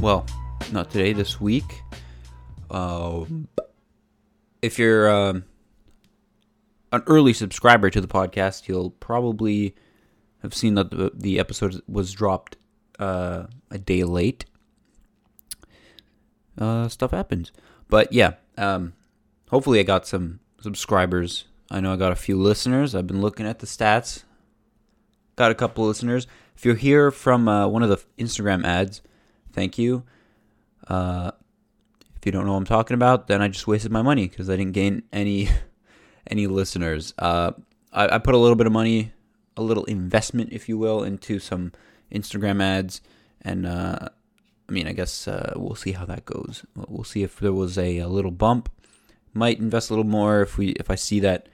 well, not today, this week. Um, if you're um, an early subscriber to the podcast, you'll probably have seen that the, the episode was dropped uh, a day late. Uh, stuff happens. But yeah, um, hopefully I got some subscribers. I know I got a few listeners. I've been looking at the stats. Got a couple listeners. If you're here from uh, one of the Instagram ads, thank you. Uh, if you don't know what I'm talking about, then I just wasted my money because I didn't gain any any listeners. Uh, I, I put a little bit of money, a little investment, if you will, into some Instagram ads, and uh, I mean, I guess uh, we'll see how that goes. We'll see if there was a, a, little bump. Might invest a little more if we if I see that.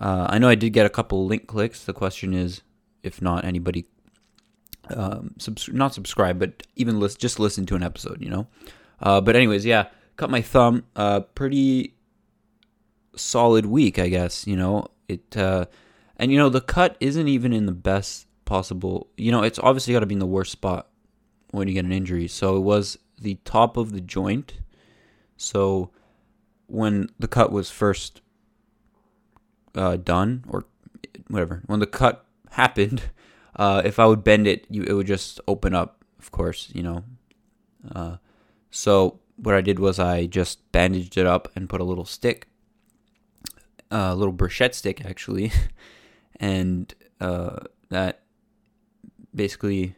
Uh, I know I did get a couple link clicks. The question is, if not anybody, um, subs- not subscribe, but even list just listen to an episode. You know. Uh, but anyways, yeah, cut my thumb. Uh, pretty solid week, I guess. You know it, uh, and you know the cut isn't even in the best possible. You know, it's obviously got to be in the worst spot when you get an injury. So it was the top of the joint. So when the cut was first uh, done, or whatever, when the cut happened, uh, if I would bend it, you it would just open up. Of course, you know. Uh, so what I did was I just bandaged it up and put a little stick, a little brochette stick actually, and uh, that basically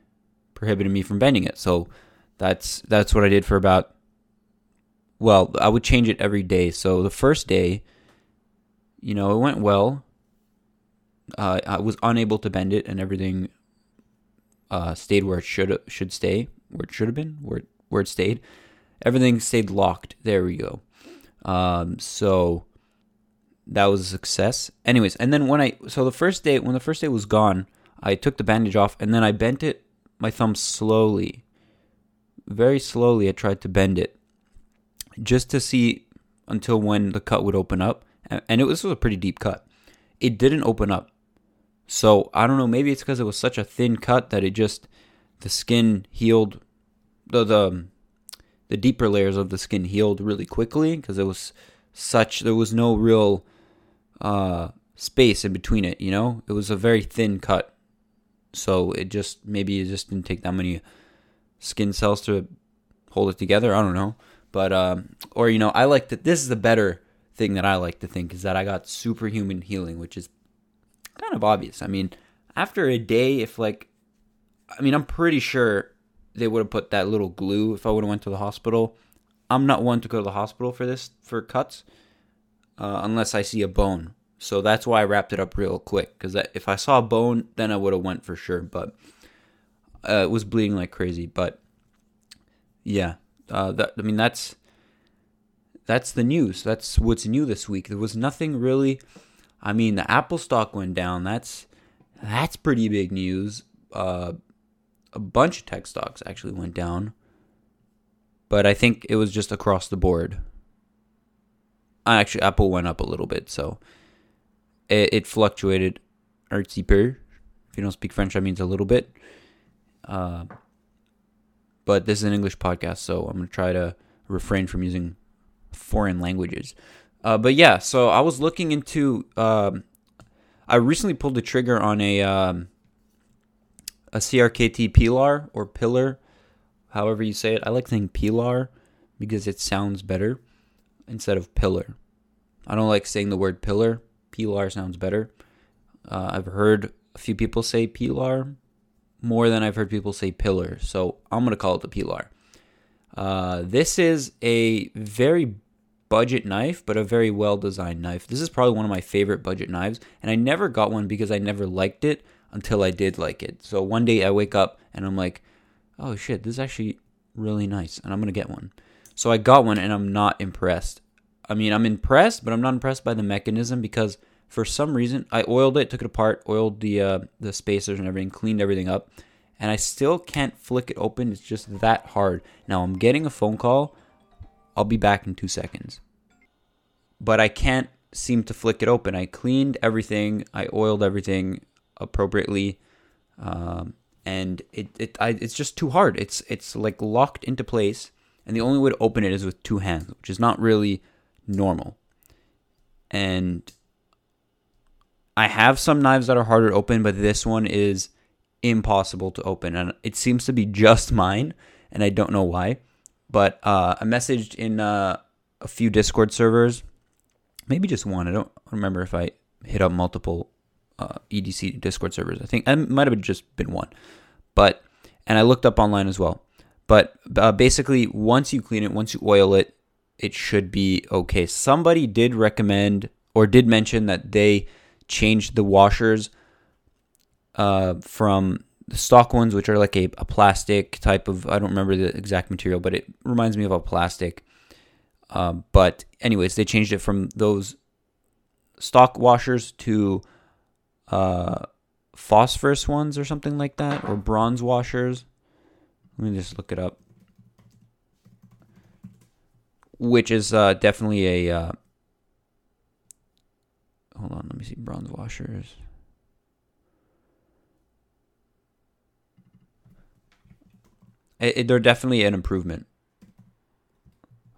prohibited me from bending it. So that's that's what I did for about. Well, I would change it every day. So the first day, you know, it went well. Uh, I was unable to bend it, and everything uh, stayed where it should should stay, where it should have been, where it, where it stayed everything stayed locked. There we go. Um, so that was a success. Anyways, and then when I so the first day when the first day was gone, I took the bandage off and then I bent it my thumb slowly. Very slowly I tried to bend it just to see until when the cut would open up. And it was, this was a pretty deep cut. It didn't open up. So I don't know, maybe it's because it was such a thin cut that it just the skin healed the the the deeper layers of the skin healed really quickly because it was such there was no real uh, space in between it. You know, it was a very thin cut, so it just maybe it just didn't take that many skin cells to hold it together. I don't know, but um, or you know, I like that. This is the better thing that I like to think is that I got superhuman healing, which is kind of obvious. I mean, after a day, if like, I mean, I'm pretty sure they would have put that little glue if I would have went to the hospital. I'm not one to go to the hospital for this for cuts uh, unless I see a bone. So that's why I wrapped it up real quick because if I saw a bone, then I would have went for sure. But uh, it was bleeding like crazy. But yeah, uh, that I mean that's that's the news. That's what's new this week. There was nothing really. I mean, the Apple stock went down. That's that's pretty big news. Uh, a bunch of tech stocks actually went down, but I think it was just across the board. Actually, Apple went up a little bit, so it, it fluctuated un. If you don't speak French, that means a little bit. Uh, but this is an English podcast, so I'm gonna try to refrain from using foreign languages. Uh, but yeah, so I was looking into. Um, I recently pulled the trigger on a um, a CRKT pilar or pillar, however you say it. I like saying pilar because it sounds better instead of pillar. I don't like saying the word pillar. Pilar sounds better. Uh, I've heard a few people say pilar more than I've heard people say pillar, so I'm gonna call it the pilar. Uh, this is a very budget knife, but a very well designed knife. This is probably one of my favorite budget knives, and I never got one because I never liked it until I did like it. So one day I wake up and I'm like, oh shit, this is actually really nice and I'm to get one. So I got one and I'm not impressed. I mean, I'm impressed, but I'm not impressed by the mechanism because for some reason I oiled it, took it apart, oiled the uh, the spacers and everything, cleaned everything up, and I still can't flick it open. It's just that hard. Now I'm getting a phone call. I'll be back in 2 seconds. But I can't seem to flick it open. I cleaned everything, I oiled everything, appropriately. Um, and it it I, it's just too hard. It's it's like locked into place, and the only way to open it is with two hands, which is not really normal. And I have some knives that are harder to open, but this one is impossible to open, and it seems to be just mine, and I don't know why. But uh, I messaged in uh, a few Discord servers, maybe just one. I don't remember if I hit up multiple uh, EDC Discord servers. I think it might have just been one, but and I looked up online as well. But uh, basically, once you clean it, once you oil it, it should be okay. Somebody did recommend or did mention that they changed the washers uh, from the stock ones, which are like a, a plastic type of, I don't remember the exact material, but it reminds me of a plastic. Uh, but, anyways, they changed it from those stock washers to uh, phosphorus ones or something like that, or bronze washers. Let me just look it up. Which is uh, definitely a. Uh, hold on, let me see. Bronze washers. It, it, they're definitely an improvement.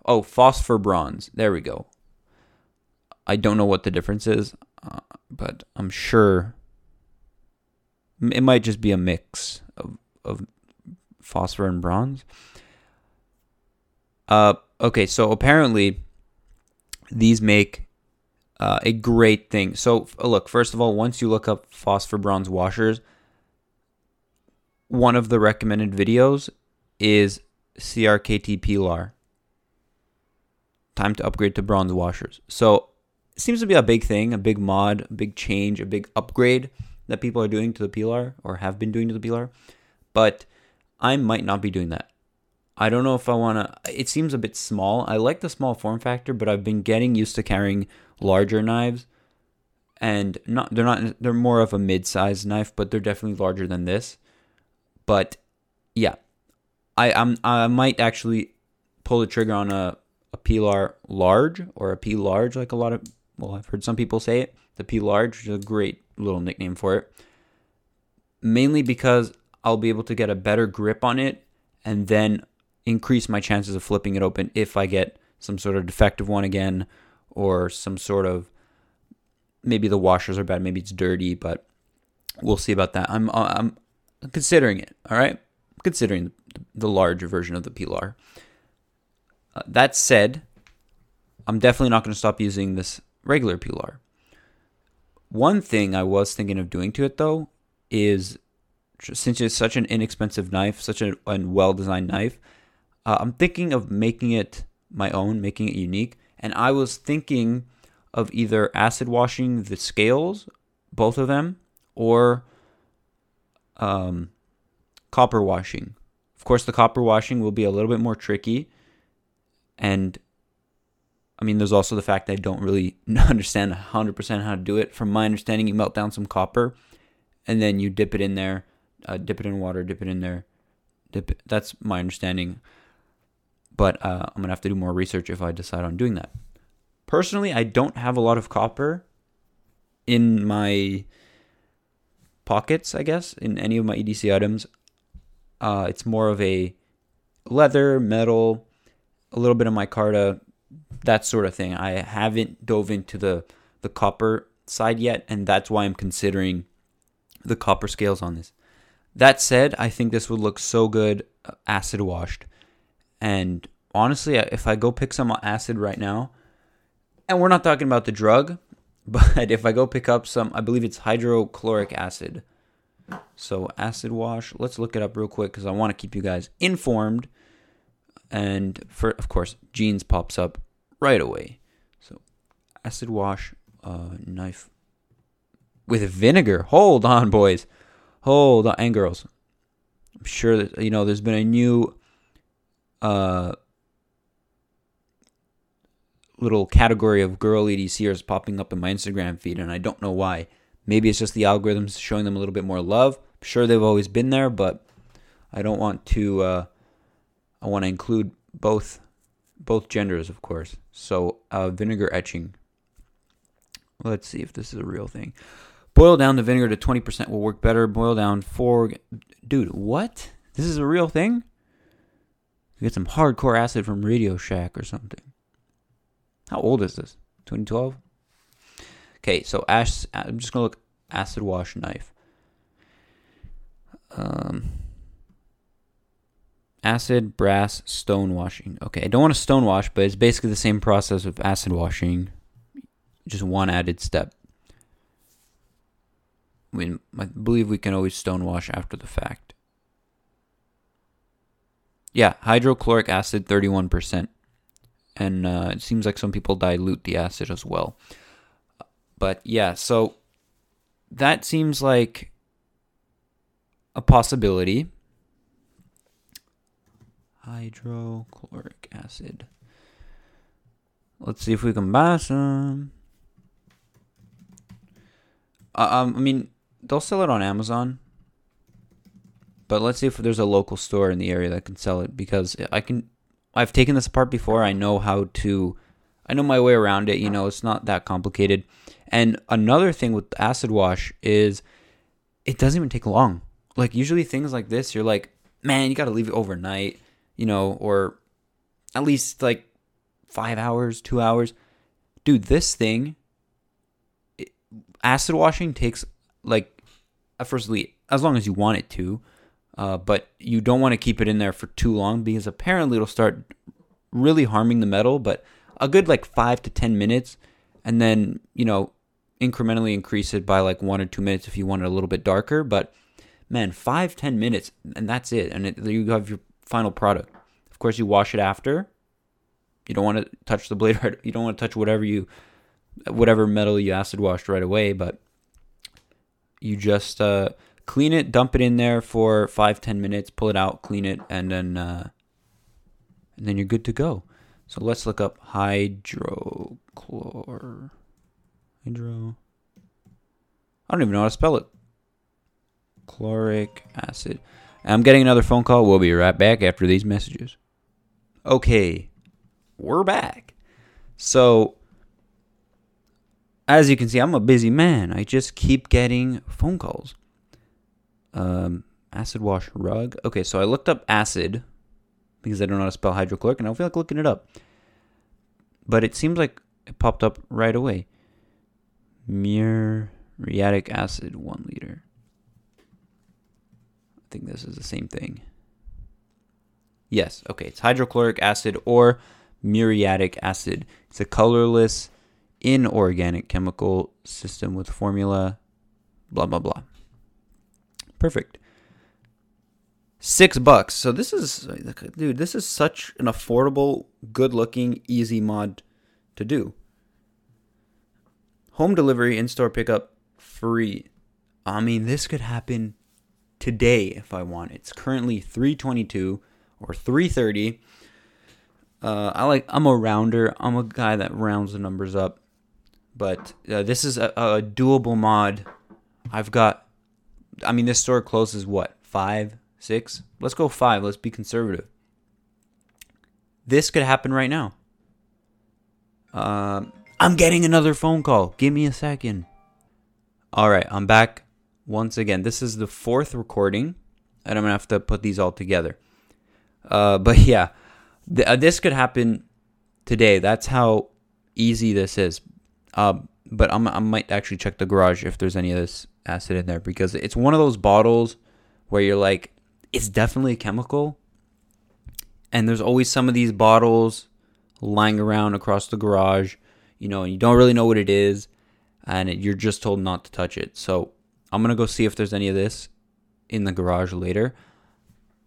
Oh, phosphor bronze. There we go. I don't know what the difference is, uh, but I'm sure it might just be a mix of, of phosphor and bronze. Uh, okay, so apparently these make uh, a great thing. So, look, first of all, once you look up phosphor bronze washers, one of the recommended videos is CRKT Pilar. Time to upgrade to bronze washers. So it seems to be a big thing, a big mod, a big change, a big upgrade that people are doing to the Pilar or have been doing to the Pilar. But I might not be doing that. I don't know if I want to. It seems a bit small. I like the small form factor, but I've been getting used to carrying larger knives, and not they're not they're more of a mid-sized knife, but they're definitely larger than this. But yeah, I I'm, I might actually pull the trigger on a a Pilar large or a P large, like a lot of well, I've heard some people say it. The P large is a great little nickname for it. Mainly because I'll be able to get a better grip on it and then increase my chances of flipping it open if I get some sort of defective one again or some sort of maybe the washers are bad, maybe it's dirty, but we'll see about that. I'm I'm considering it. All right, considering the larger version of the Pilar. Uh, that said, I'm definitely not going to stop using this regular Pilar. One thing I was thinking of doing to it though is since it's such an inexpensive knife, such a, well designed knife, uh, I'm thinking of making it my own, making it unique. And I was thinking of either acid washing the scales, both of them, or um, copper washing. Course, the copper washing will be a little bit more tricky. And I mean, there's also the fact that I don't really understand 100% how to do it. From my understanding, you melt down some copper and then you dip it in there, uh, dip it in water, dip it in there. Dip it. That's my understanding. But uh, I'm going to have to do more research if I decide on doing that. Personally, I don't have a lot of copper in my pockets, I guess, in any of my EDC items. Uh, it's more of a leather, metal, a little bit of micarta, that sort of thing. I haven't dove into the the copper side yet, and that's why I'm considering the copper scales on this. That said, I think this would look so good uh, acid washed. And honestly, if I go pick some acid right now, and we're not talking about the drug, but if I go pick up some, I believe it's hydrochloric acid. So acid wash, let's look it up real quick because I want to keep you guys informed. And for of course, jeans pops up right away. So, acid wash uh, knife with vinegar. Hold on, boys. Hold on, and girls. I'm sure that you know there's been a new uh, little category of girl EDCers popping up in my Instagram feed, and I don't know why. Maybe it's just the algorithms showing them a little bit more love. I'm sure they've always been there, but I don't want to. Uh, I want to include both both genders, of course. So uh, vinegar etching. Let's see if this is a real thing. Boil down the vinegar to 20% will work better. Boil down four. Dude, what? This is a real thing? You get some hardcore acid from Radio Shack or something. How old is this? 2012? Okay, so ash, I'm just going to look acid wash knife. Um, acid, brass, stone washing. Okay, I don't want to stone wash, but it's basically the same process of acid washing, just one added step. I mean, I believe we can always stone wash after the fact. Yeah, hydrochloric acid, 31%. And uh, it seems like some people dilute the acid as well. But yeah, so that seems like a possibility. Hydrochloric acid. Let's see if we can buy some. Uh, um, I mean, they'll sell it on Amazon. But let's see if there's a local store in the area that can sell it because I can I've taken this apart before. I know how to I know my way around it, you know, it's not that complicated. And another thing with acid wash is it doesn't even take long. Like usually things like this, you're like, man, you got to leave it overnight, you know, or at least like 5 hours, 2 hours. Dude, this thing it, acid washing takes like firstly as long as you want it to uh, but you don't want to keep it in there for too long because apparently it'll start really harming the metal. But a good like five to ten minutes, and then you know incrementally increase it by like one or two minutes if you want it a little bit darker. But man, five ten minutes, and that's it, and it, you have your final product. Of course, you wash it after. You don't want to touch the blade right. You don't want to touch whatever you, whatever metal you acid washed right away. But you just uh, clean it, dump it in there for five ten minutes, pull it out, clean it, and then uh, and then you're good to go. So let's look up hydrochlor hydro. I don't even know how to spell it. Chloric acid. I'm getting another phone call. We'll be right back after these messages. Okay, we're back. So, as you can see, I'm a busy man. I just keep getting phone calls. Um, acid wash rug. Okay, so I looked up acid because I don't know how to spell hydrochloric, and I feel like looking it up. But it seems like it popped up right away. Muriatic acid, one liter. I think this is the same thing. Yes, okay, it's hydrochloric acid or muriatic acid. It's a colorless, inorganic chemical system with formula, blah, blah, blah. Perfect. Six bucks. So this is, dude, this is such an affordable, good looking, easy mod to do. Home delivery, in store pickup, free. I mean, this could happen today if I want. It's currently 322 or 330. Uh, I like. I'm a rounder. I'm a guy that rounds the numbers up. But uh, this is a, a doable mod. I've got I mean, this store closes what five, six? Let's go five. Let's be conservative. This could happen right now. Um, I'm getting another phone call. Give me a second. All right, I'm back once again. This is the fourth recording, and I'm gonna have to put these all together. Uh, but yeah, th- uh, this could happen today. That's how easy this is. Uh, but I'm, I might actually check the garage if there's any of this acid in there because it's one of those bottles where you're like, it's definitely a chemical. And there's always some of these bottles lying around across the garage, you know, and you don't really know what it is, and you're just told not to touch it. So I'm gonna go see if there's any of this in the garage later.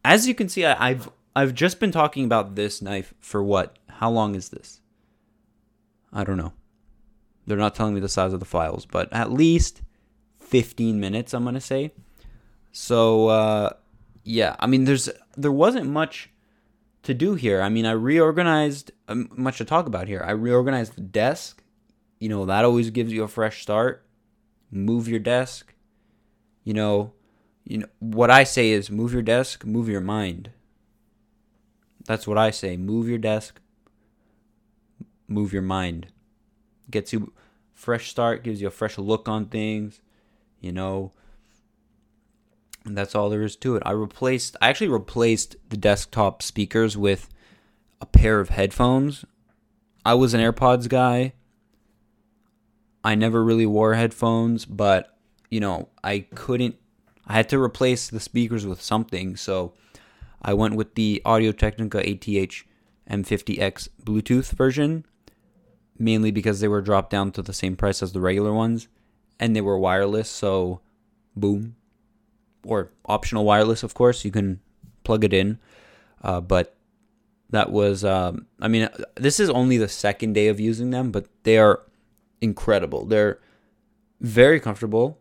As you can see, I, I've I've just been talking about this knife for what? How long is this? I don't know. They're not telling me the size of the files, but at least 15 minutes, I'm going to say. So, uh, yeah, I mean, there's there wasn't much to do here. I mean, I reorganized, um, much to talk about here. I reorganized the desk. You know, that always gives you a fresh start. Move your desk. You know, you know what I say is move your desk, move your mind. That's what I say. Move your desk, move your mind. Gets you fresh start, gives you a fresh look on things you know. And that's all there is to it. I replaced I actually replaced the desktop speakers with a pair of headphones. I was an AirPods guy. I never really wore headphones, but you know, I couldn't I had to replace the speakers with something, so I went with the Audio Technica ATH M50X Bluetooth version, mainly because they were dropped down to the same price as the regular ones, and they were wireless, so boom. Or optional wireless, of course, you can plug it in. Uh, but that was, um, I mean, this is only the second day of using them, but they are incredible. They're very comfortable.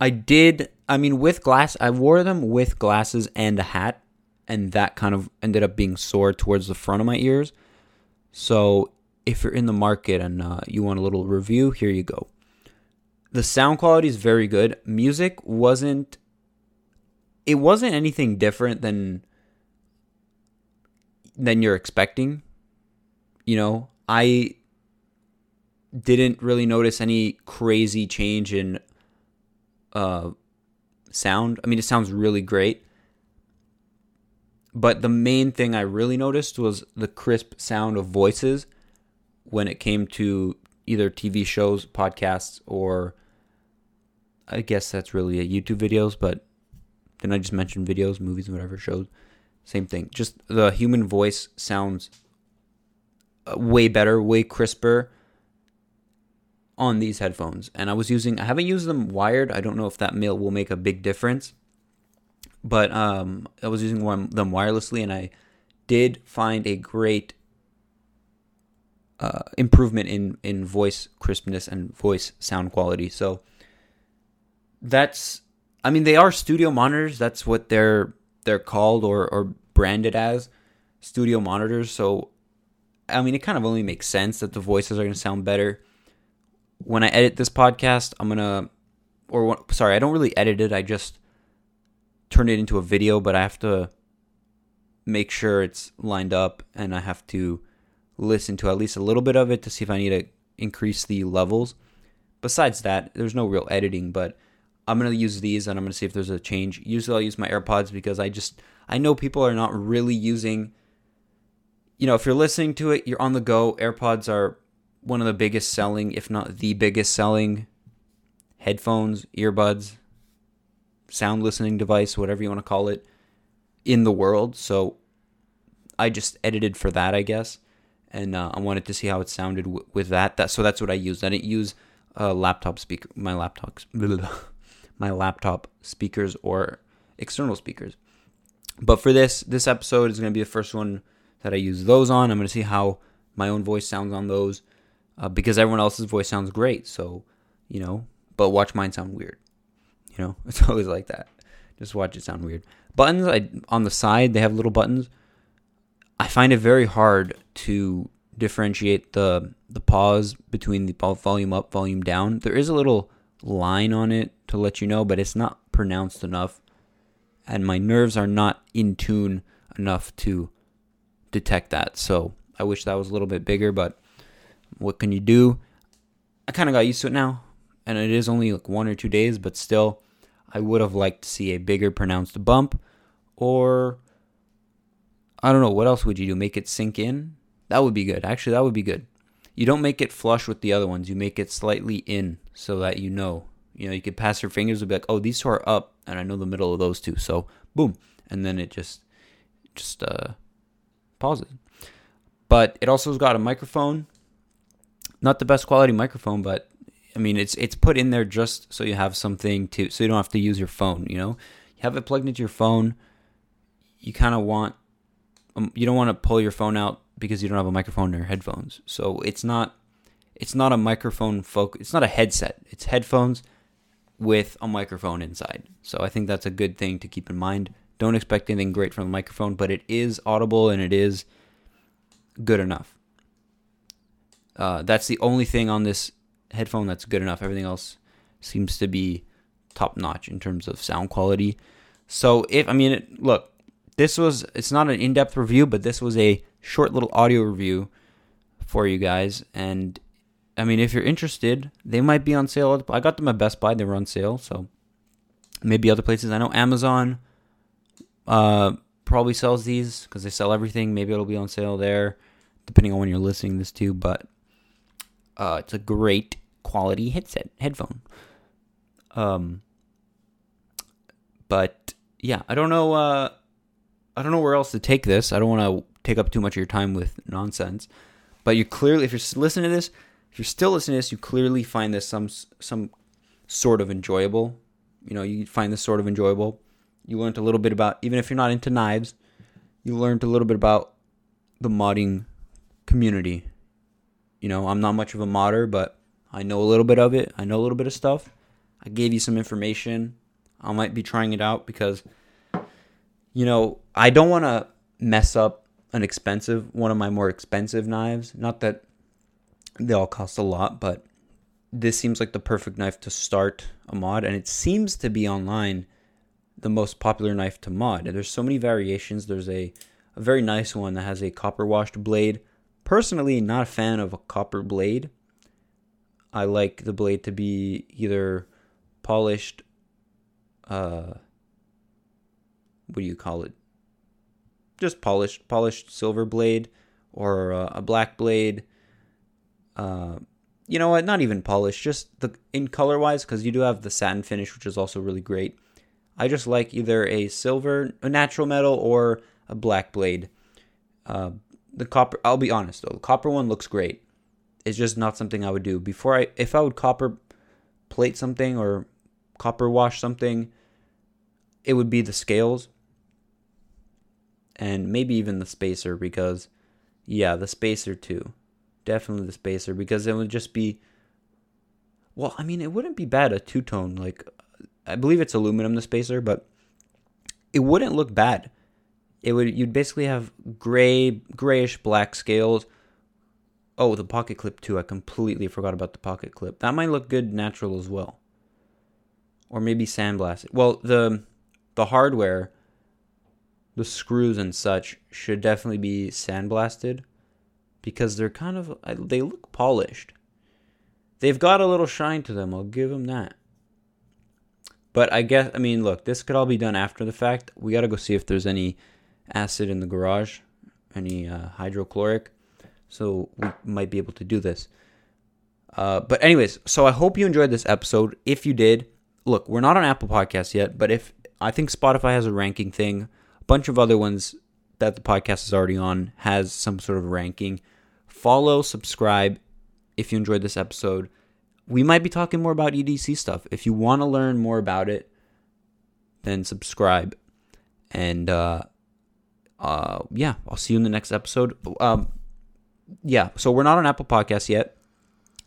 I did, I mean, with glass, I wore them with glasses and a hat, and that kind of ended up being sore towards the front of my ears. So if you're in the market and uh, you want a little review, here you go. The sound quality is very good. Music wasn't, it wasn't anything different than than you're expecting. You know, I didn't really notice any crazy change in uh, sound. I mean, it sounds really great. But the main thing I really noticed was the crisp sound of voices when it came to either TV shows, podcasts, or I guess that's really a YouTube videos, but then I just mentioned videos, movies, whatever shows. Same thing. Just the human voice sounds uh, way better, way crisper on these headphones. And I was using, I haven't used them wired. I don't know if that mill will make a big difference. But um, I was using one, them wirelessly, and I did find a great uh, improvement in in voice crispness and voice sound quality. So that's, I mean, they are studio monitors. That's what they're they're called or or branded as studio monitors. So I mean, it kind of only makes sense that the voices are going to sound better when I edit this podcast, I'm gonna, or sorry, I don't really edit it. I just turn it into a video, but I have to make sure it's lined up, and I have to listen to at least a little bit of it to see if I need to increase the levels. Besides that, there's no real editing, but I'm gonna use these and I'm gonna see if there's a change. Usually, I'll use my AirPods because I just I know people are not really using. You know, if you're listening to it, you're on the go. AirPods are one of the biggest selling, if not the biggest selling, headphones, earbuds, sound listening device, whatever you want to call it, in the world. So I just edited for that, I guess, and uh, I wanted to see how it sounded w- with that. That so that's what I used. I didn't use a laptop speaker, my laptop, my laptop speakers or external speakers. But for this, this episode is going to be the first one that I use those on. I'm going to see how my own voice sounds on those uh, because everyone else's voice sounds great. So, you know, but watch mine sound weird. You know, it's always like that. Just watch it sound weird. Buttons I, on the side, they have little buttons. I find it very hard to differentiate the the pause between the volume up, volume down. There is a little line on it to let you know, but it's not pronounced enough. And my nerves are not in tune enough to detect that. So I wish that was a little bit bigger, but what can you do? I kind of got used to it now, and it is only like one or two days, but still, I would have liked to see a bigger pronounced bump, or I don't know, what else would you do? Make it sink in? That would be good. Actually, that would be good. You don't make it flush with the other ones, you make it slightly in so that you know. You know, you could pass your fingers and be like, oh, these two are up, and I know the middle of those two. So, boom. And then it just, just, uh, pauses. But it also has got a microphone not the best quality microphone, but I mean, it's it's put in there just so you have something to, so you don't have to use your phone. You know, you have it plugged into your phone. You kind of want, um, you don't want to pull your phone out because you don't have a microphone or headphones. So it's not, it's not a microphone focus. It's not a headset. It's headphones with a microphone inside. So I think that's a good thing to keep in mind. Don't expect anything great from the microphone, but it is audible and it is good enough. Uh, that's the only thing on this headphone that's good enough. Everything else seems to be top notch in terms of sound quality. So if I mean, it, look, this was it's not an in depth review, but this was a short little audio review for you guys, and I mean, if you're interested, they might be on sale. I got them at Best Buy. They were on sale, so maybe other places. I know Amazon uh, probably sells these because they sell everything. Maybe it'll be on sale there, depending on when you're listening this to. But uh, it's a great quality headset headphone. Um, but yeah, I don't know. Uh, I don't know where else to take this. I don't want to take up too much of your time with nonsense. But you clearly, if you're listening to this, if you're still listening to this, you clearly find this some some sort of enjoyable. You know, you find this sort of enjoyable. You learned a little bit about, even if you're not into knives, you learned a little bit about the modding community. You know, I'm not much of a modder, but I know a little bit of it. I know a little bit of stuff. I gave you some information. I might be trying it out because, you know, I don't want to mess up an expensive, one of my more expensive knives. Not that they all cost a lot, but this seems like the perfect knife to start a mod, and it seems to be online the most popular knife to mod. And there's so many variations. There's a, a very nice one that has a copper washed blade. Personally, not a fan of a copper blade. I like the blade to be either polished, uh, what do you call it? Just polished, polished silver blade, or uh, a black blade. Uh, you know what? Not even polished, just the in color wise, because you do have the satin finish, which is also really great. I just like either a silver, a natural metal, or a black blade. Uh, the copper, I'll be honest though, the copper one looks great. It's just not something I would do. Before I, if I would copper plate something or copper wash something, it would be the scales and maybe even the spacer because, yeah, the spacer too. Definitely the spacer because it would just be, well, I mean, it wouldn't be bad a two tone like I believe it's aluminum the spacer, but it wouldn't look bad. It would you'd basically have gray grayish black scales. Oh, the pocket clip too. I completely forgot about the pocket clip. That might look good natural as well. Or maybe sandblasted. Well, the the hardware, the screws and such should definitely be sandblasted because they're kind of they look polished. They've got a little shine to them. I'll give them that. But I guess I mean, look, this could all be done after the fact. We got to go see if there's any acid in the garage, any uh, hydrochloric, so we might be able to do this. Uh, but anyways, so I hope you enjoyed this episode. If you did, look, we're not on Apple Podcasts yet, but if I think Spotify has a ranking thing, bunch of other ones that the podcast is already on has some sort of ranking. Follow, subscribe if you enjoyed this episode we might be talking more about EDC stuff. If you want to learn more about it, then subscribe. And uh, uh, yeah, I'll see you in the next episode. Um, yeah, so we're not on Apple Podcasts yet.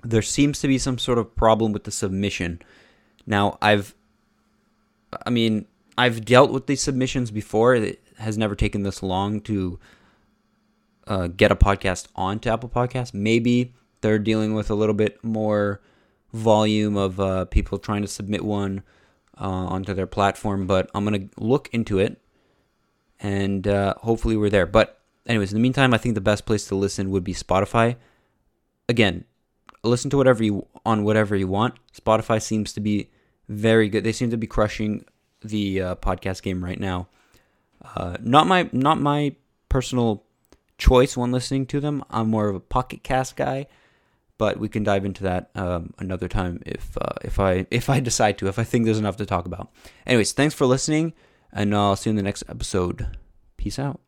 There seems to be some sort of problem with the submission. Now, I've, I mean, I've dealt with these submissions before. It has never taken this long to uh, get a podcast onto Apple Podcasts. Maybe they're dealing with a little bit more volume of uh, people trying to submit one uh, onto their platform, but I'm gonna look into it, and uh, hopefully we're there. But anyways, in the meantime, I think the best place to listen would be Spotify. Again, listen to whatever you on whatever you want. Spotify seems to be very good. They seem to be crushing the uh, podcast game right now. Uh, not my not my personal choice when listening to them. I'm more of a Pocket Cast guy but we can dive into that um, another time if uh, if I if I decide to if I think there's enough to talk about. Anyways, thanks for listening, and I'll see you in the next episode. Peace out.